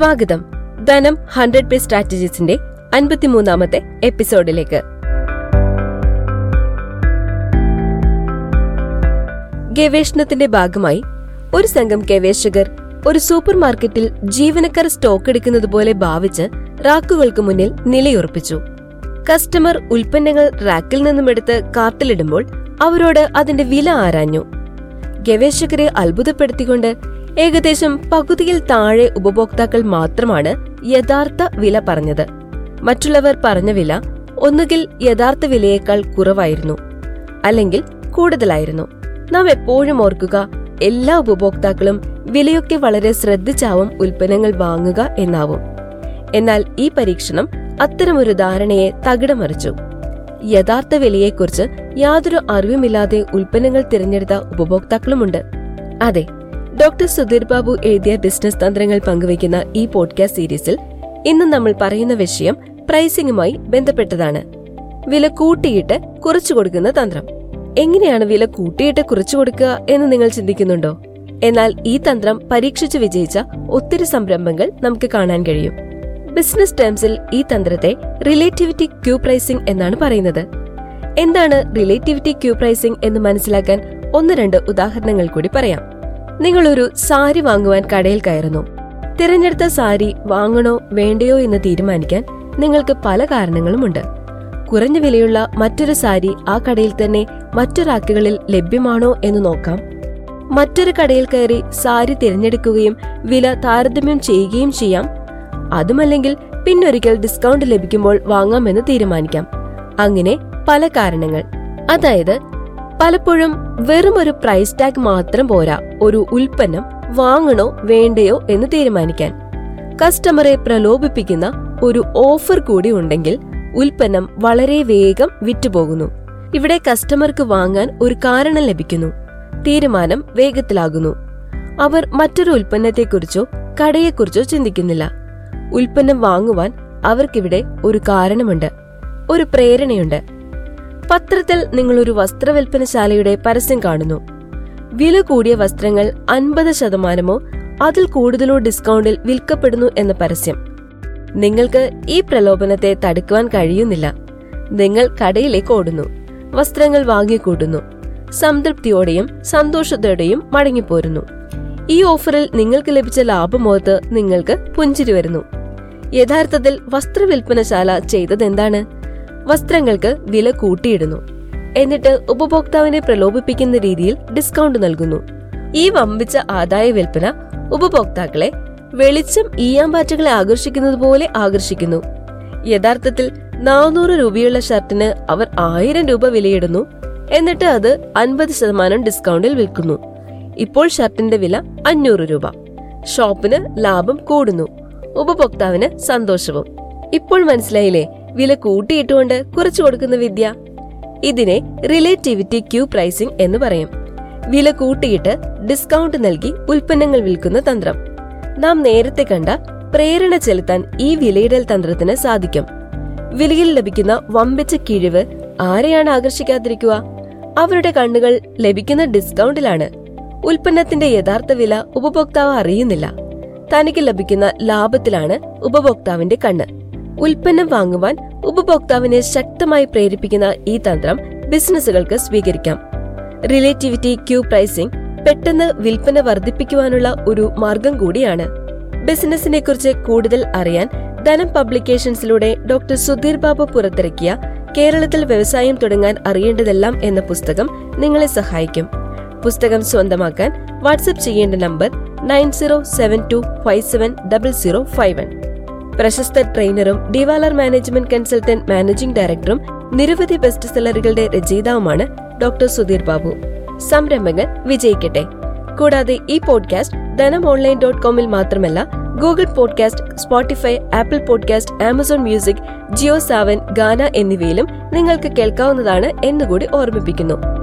സ്വാഗതം. ധനം ഹൺഡ്രഡ് പേ സ്ട്രാറ്റജീസിന്റെ അൻപത്തിമൂന്നാമത്തെ എപ്പിസോഡിലേക്ക്. ഗവേഷണത്തിന്റെ ഭാഗമായി ഒരു സംഘം ഗവേഷകർ ഒരു സൂപ്പർ മാർക്കറ്റിൽ ജീവനക്കാർ സ്റ്റോക്ക് എടുക്കുന്നത് പോലെ ഭാവിച്ച് റാക്കുകൾക്ക് മുന്നിൽ നിലയുറപ്പിച്ചു. കസ്റ്റമർ ഉൽപ്പന്നങ്ങൾ റാക്കിൽ നിന്നും എടുത്ത് കാർട്ടിലിടുമ്പോൾ അവരോട് അതിന്റെ വില ആരാഞ്ഞു. ഗവേഷകരെ അത്ഭുതപ്പെടുത്തിക്കൊണ്ട് ഏകദേശം പകുതിയിൽ താഴെ ഉപഭോക്താക്കൾ മാത്രമാണ് യഥാർത്ഥ വില പറഞ്ഞത്. മറ്റുള്ളവർ പറഞ്ഞ വില ഒന്നുകിൽ യഥാർത്ഥ വിലയേക്കാൾ കുറവായിരുന്നു അല്ലെങ്കിൽ കൂടുതലായിരുന്നു. നാം എപ്പോഴും ഓർക്കുക എല്ലാ ഉപഭോക്താക്കളും വിലയൊക്കെ വളരെ ശ്രദ്ധിച്ചാവും ഉൽപ്പന്നങ്ങൾ വാങ്ങുക എന്നാവും. എന്നാൽ ഈ പരീക്ഷണം അത്തരമൊരു ധാരണയെ തകിടമറിച്ചു. യഥാർത്ഥ വിലയെക്കുറിച്ച് യാതൊരു അറിവുമില്ലാതെ ഉൽപ്പന്നങ്ങൾ തിരഞ്ഞെടുത്ത ഉപഭോക്താക്കളുമുണ്ട്. അതെ ഡോക്ടർ സുധീർ ബാബു എഴുതിയ ബിസിനസ് തന്ത്രങ്ങൾ പങ്കുവയ്ക്കുന്ന ഈ പോഡ്കാസ്റ്റ് സീരീസിൽ ഇന്ന് നമ്മൾ പറയുന്ന വിഷയം പ്രൈസിംഗുമായി ബന്ധപ്പെട്ടതാണ്. വില കൂട്ടിയിട്ട് കുറച്ചു കൊടുക്കുന്ന തന്ത്രം. എങ്ങനെയാണ് വില കൂട്ടിയിട്ട് കുറച്ചു കൊടുക്കുക എന്ന് നിങ്ങൾ ചിന്തിക്കുന്നുണ്ടോ? എന്നാൽ ഈ തന്ത്രം പരീക്ഷിച്ച് വിജയിച്ച ഒത്തിരി സംരംഭങ്ങൾ നമുക്ക് കാണാൻ കഴിയും. ബിസിനസ് ടേംസിൽ ഈ തന്ത്രത്തെ റിലേറ്റിവിറ്റി ക്യൂ പ്രൈസിംഗ് എന്നാണ് പറയുന്നത്. എന്താണ് റിലേറ്റിവിറ്റി ക്യൂ പ്രൈസിംഗ് എന്ന് മനസ്സിലാക്കാൻ ഒന്ന് രണ്ട് ഉദാഹരണങ്ങൾ കൂടി പറയാം. നിങ്ങൾ ഒരു സാരി വാങ്ങുവാൻ കടയിൽ കയറുന്നു. തിരഞ്ഞെടുത്ത സാരി വാങ്ങണോ വേണ്ടയോ എന്ന് തീരുമാനിക്കാൻ നിങ്ങൾക്ക് പല കാരണങ്ങളുമുണ്ട്. കുറഞ്ഞ വിലയുള്ള മറ്റൊരു സാരി ആ കടയിൽ തന്നെ മറ്റൊരാക്കുകളിൽ ലഭ്യമാണോ എന്ന് നോക്കാം. മറ്റൊരു കടയിൽ കയറി സാരി തിരഞ്ഞെടുക്കുകയും വില താരതമ്യം ചെയ്യുകയും ചെയ്യാം. അതുമല്ലെങ്കിൽ പിന്നൊരിക്കൽ ഡിസ്കൗണ്ട് ലഭിക്കുമ്പോൾ വാങ്ങാമെന്ന് തീരുമാനിക്കാം. അങ്ങനെ പല കാരണങ്ങൾ. അതായത് പലപ്പോഴും വെറും ഒരു പ്രൈസ് ടാഗ് മാത്രം പോരാ. ഒരു ഉൽപ്പന്നം വാങ്ങണോ വേണ്ടയോ എന്ന് തീരുമാനിക്കാൻ. കസ്റ്റമറെ പ്രലോഭിപ്പിക്കുന്ന ഒരു ഓഫർ കൂടി ഉണ്ടെങ്കിൽ ഉൽപ്പന്നം വളരെ വേഗം വിറ്റുപോകുന്നു. ഇവിടെ കസ്റ്റമർക്ക് വാങ്ങാൻ ഒരു കാരണം ലഭിക്കുന്നു. തീരുമാനം വേഗത്തിലാകുന്നു. അവർ മറ്റൊരു ഉൽപ്പന്നത്തെക്കുറിച്ചോ കടയെക്കുറിച്ചോ ചിന്തിക്കുന്നില്ല. ഉൽപ്പന്നം വാങ്ങുവാൻ അവർക്കിവിടെ ഒരു കാരണമുണ്ട്. ഒരു പ്രേരണയുണ്ട്. പത്രത്തിൽ നിങ്ങൾ ഒരു വസ്ത്രവിൽപ്പനശാലയുടെ പരസ്യം കാണുന്നു. വില കൂടിയ വസ്ത്രങ്ങൾ അൻപത് ശതമാനമോ അതിൽ കൂടുതലോ ഡിസ്കൗണ്ടിൽ വിൽക്കപ്പെടുന്നു എന്ന പരസ്യം. നിങ്ങൾക്ക് ഈ പ്രലോഭനത്തെ തടുക്കുവാൻ കഴിയുന്നില്ല. നിങ്ങൾ കടയിലേക്ക് ഓടുന്നു. വസ്ത്രങ്ങൾ വാങ്ങിക്കൂട്ടുന്നു സംതൃപ്തിയോടെയും സന്തോഷത്തോടെയും മടങ്ങിപ്പോരുന്നു. ഈ ഓഫറിൽ നിങ്ങൾക്ക് ലഭിച്ച ലാഭമോത്ത് നിങ്ങൾക്ക് പുഞ്ചിരി വരുന്നു. യഥാർത്ഥത്തിൽ വസ്ത്രവിൽപ്പനശാല ചെയ്തതെന്താണ്? വസ്ത്രങ്ങൾക്ക് വില കൂട്ടിയിടുന്നു. എന്നിട്ട് ഉപഭോക്താവിനെ പ്രലോഭിപ്പിക്കുന്ന രീതിയിൽ ഡിസ്കൗണ്ട് നൽകുന്നു. ഈ വമ്പിച്ച ആദായ വിൽപ്പന ഉപഭോക്താക്കളെ വെളിച്ചം ഈയാമ്പാറ്റകളെ ആകർഷിക്കുന്നത് പോലെ ആകർഷിക്കുന്നു. യഥാർത്ഥത്തിൽ നാനൂറ് രൂപയുള്ള ഷർട്ടിന് അവർ ആയിരം രൂപ വിലയിടുന്നു. എന്നിട്ട് അത് അൻപത് ശതമാനം ഡിസ്കൗണ്ടിൽ വിൽക്കുന്നു. ഇപ്പോൾ ഷർട്ടിന്റെ വില അഞ്ഞൂറ് രൂപ. ഷോപ്പിന് ലാഭം കൂടുന്നു. ഉപഭോക്താവിന് സന്തോഷവും. ഇപ്പോൾ മനസ്സിലായില്ലേ? വില കൂട്ടിയിട്ടുകൊണ്ട് കുറച്ചു കൊടുക്കുന്ന വിദ്യ. ഇതിനെ റിലേറ്റിവിറ്റി ക്യൂ പ്രൈസിംഗ് എന്ന് പറയും. വില കൂട്ടിയിട്ട് ഡിസ്കൗണ്ട് നൽകി ഉൽപ്പന്നങ്ങൾ വിൽക്കുന്ന തന്ത്രം. നാം നേരത്തെ കണ്ട പ്രേരണ ചെലുത്താൻ ഈ വിലയിടൽ തന്ത്രത്തിന് സാധിക്കും. വിലയിൽ ലഭിക്കുന്ന വമ്പിച്ച കിഴിവ് ആരെയാണ് ആകർഷിക്കാതിരിക്കുക? അവരുടെ കണ്ണുകൾ ലഭിക്കുന്ന ഡിസ്കൗണ്ടിലാണ് ഉൽപ്പന്നത്തിന്റെ യഥാർത്ഥ വില ഉപഭോക്താവ് അറിയുന്നില്ല. തനിക്ക് ലഭിക്കുന്ന ലാഭത്തിലാണ് ഉപഭോക്താവിന്റെ കണ്ണ്. ഉൽപ്പന്നം വാങ്ങുവാൻ ഉപഭോക്താവിനെ ശക്തമായി പ്രേരിപ്പിക്കുന്ന ഈ തന്ത്രം ബിസിനസ്സുകൾക്ക് സ്വീകരിക്കാം. റിലേറ്റിവിറ്റി ക്യൂ പ്രൈസിംഗ് പെട്ടെന്ന് വിൽപ്പന വർദ്ധിപ്പിക്കുവാനുള്ള ഒരു മാർഗം കൂടിയാണ്. ബിസിനസിനെ കുറിച്ച് കൂടുതൽ അറിയാൻ ധനം പബ്ലിക്കേഷൻസിലൂടെ ഡോക്ടർ സുധീർ ബാബു പുറത്തിറക്കിയ കേരളത്തിൽ വ്യവസായം തുടങ്ങാൻ അറിയേണ്ടതെല്ലാം എന്ന പുസ്തകം നിങ്ങളെ സഹായിക്കും. പുസ്തകം സ്വന്തമാക്കാൻ വാട്സ്ആപ്പ് ചെയ്യേണ്ട number nine zero seven two five seven double zero five one. പ്രശസ്ത ട്രെയിനറും ഡിവാലർ മാനേജ്മെന്റ് കൺസൾട്ടന്റ് മാനേജിംഗ് ഡയറക്ടറും നിരവധി ബെസ്റ്റ് സെല്ലറുകളുടെ രചയിതാവുമാണ് ഡോക്ടർ സുധീർ ബാബു. സംരംഭങ്ങൾ വിജയിക്കട്ടെ. കൂടാതെ ഈ പോഡ്കാസ്റ്റ് ധനം ഓൺലൈൻ ഡോട്ട് കോമിൽ മാത്രമല്ല Google podcast Spotify Apple podcast Amazon music Jio Saavn Gaana എന്നിവയിലും നിങ്ങൾക്ക് കേൾക്കാവുന്നതാണ് എന്നുകൂടി ഓർമ്മിപ്പിക്കുന്നു.